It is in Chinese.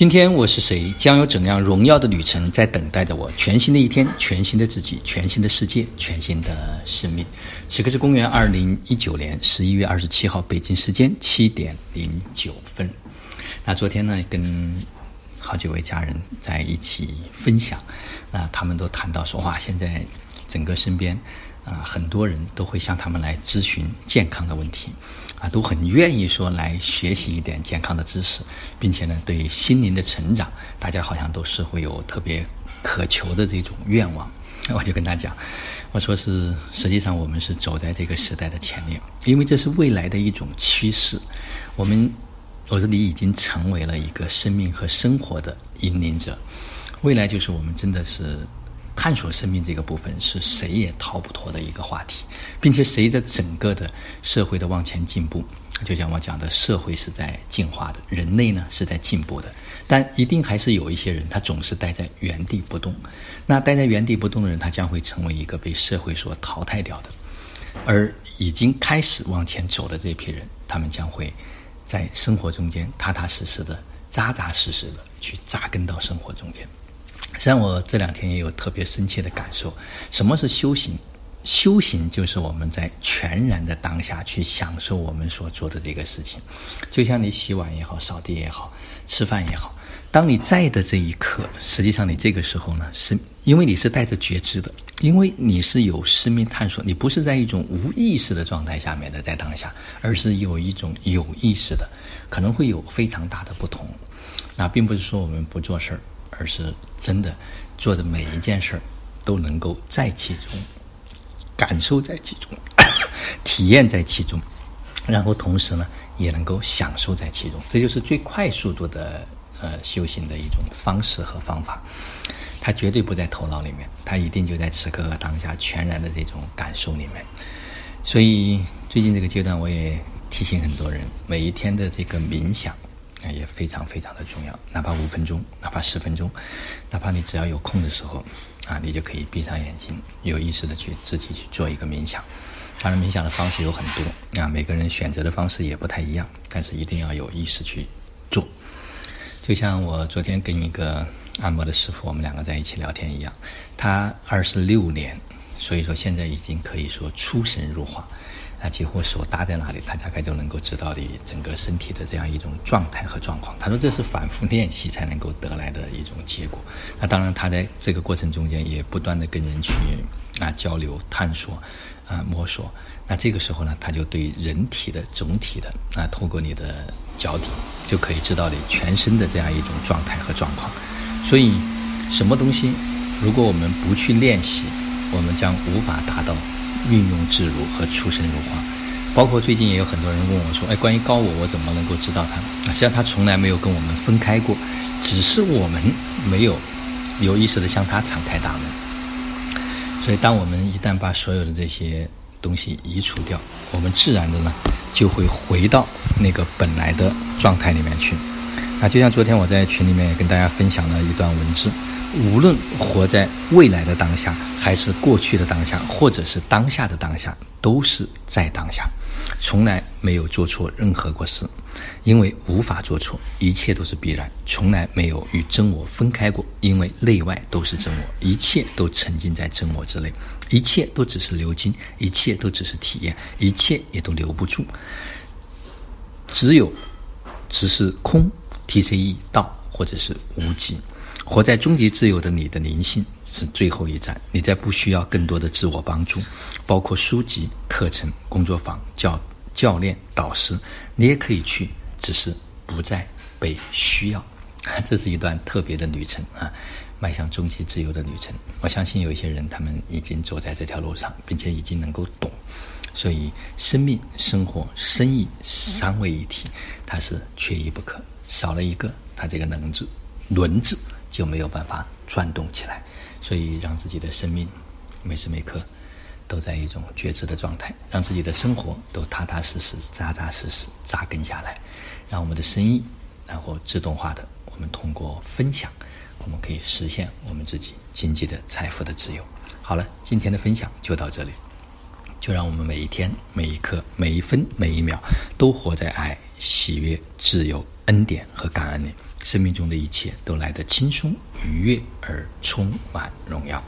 今天我是谁？将有怎样荣耀的旅程在等待着我？全新的一天，全新的自己，全新的世界，全新的生命。此刻是公元二零一九年十一月二十七号，北京时间七点零九分。那昨天呢，跟好几位家人在一起分享，那他们都谈到说，哇，现在整个身边啊，很多人都会向他们来咨询健康的问题。啊，都很愿意说来学习一点健康的知识，并且呢，对心灵的成长，大家好像都是会有特别渴求的这种愿望。我就跟他讲，我说是，实际上我们是走在这个时代的前面，因为这是未来的一种趋势。我们，我说你已经成为了一个生命和生活的引领者，未来就是我们真的是。探索生命这个部分是谁也逃不脱的一个话题，并且随着整个的社会的往前进步，就像我讲的，社会是在进化的，人类呢是在进步的，但一定还是有一些人他总是待在原地不动。那待在原地不动的人，他将会成为一个被社会所淘汰掉的。而已经开始往前走的这批人，他们将会在生活中间踏踏实实的、扎扎实实的去扎根到生活中间。实际上，我这两天也有特别深切的感受。什么是修行？修行就是我们在全然的当下去享受我们所做的这个事情。就像你洗碗也好，扫地也好，吃饭也好，当你在的这一刻，实际上你这个时候呢，是因为你是带着觉知的，因为你是有生命探索，你不是在一种无意识的状态下面的在当下，而是有一种有意识的，可能会有非常大的不同。那并不是说我们不做事儿。而是真的做的每一件事儿都能够在其中，感受在其中，体验在其中，然后同时呢也能够享受在其中。这就是最快速度的呃修行的一种方式和方法。它绝对不在头脑里面，它一定就在此刻和当下全然的这种感受里面。所以最近这个阶段，我也提醒很多人，每一天的这个冥想。也非常非常的重要，哪怕五分钟，哪怕十分钟，哪怕你只要有空的时候，啊，你就可以闭上眼睛，有意识的去自己去做一个冥想。当然，冥想的方式有很多，啊，每个人选择的方式也不太一样，但是一定要有意识去做。就像我昨天跟一个按摩的师傅，我们两个在一起聊天一样，他二十六年，所以说现在已经可以说出神入化。啊，几乎手搭在那里，他大概就能够知道你整个身体的这样一种状态和状况。他说这是反复练习才能够得来的一种结果。那当然，他在这个过程中间也不断的跟人去啊交流、探索、啊摸索。那这个时候呢，他就对人体的总体的啊，透过你的脚底就可以知道你全身的这样一种状态和状况。所以，什么东西如果我们不去练习，我们将无法达到。运用自如和出神入化，包括最近也有很多人问我说：“哎，关于高我，我怎么能够知道他？”实际上他从来没有跟我们分开过，只是我们没有有意识的向他敞开大门。所以，当我们一旦把所有的这些东西移除掉，我们自然的呢就会回到那个本来的状态里面去。啊，就像昨天我在群里面也跟大家分享了一段文字。无论活在未来的当下，还是过去的当下，或者是当下的当下，都是在当下，从来没有做错任何过事，因为无法做错，一切都是必然，从来没有与真我分开过，因为内外都是真我，一切都沉浸在真我之内，一切都只是流金，一切都只是体验，一切也都留不住，只有只是空，TCE 道或者是无极。活在终极自由的你的灵性是最后一站，你再不需要更多的自我帮助，包括书籍、课程、工作坊、教教练、导师，你也可以去，只是不再被需要。这是一段特别的旅程啊，迈向终极自由的旅程。我相信有一些人他们已经走在这条路上，并且已经能够懂。所以，生命、生活、生意三位一体，它是缺一不可，少了一个，它这个能字、轮字。就没有办法转动起来，所以让自己的生命每时每刻都在一种觉知的状态，让自己的生活都踏踏实实、扎扎实实扎根下来，让我们的生意然后自动化的，我们通过分享，我们可以实现我们自己经济的财富的自由。好了，今天的分享就到这里，就让我们每一天、每一刻、每一分、每一秒都活在爱、喜悦、自由。恩典和感恩你，生命中的一切都来得轻松、愉悦而充满荣耀。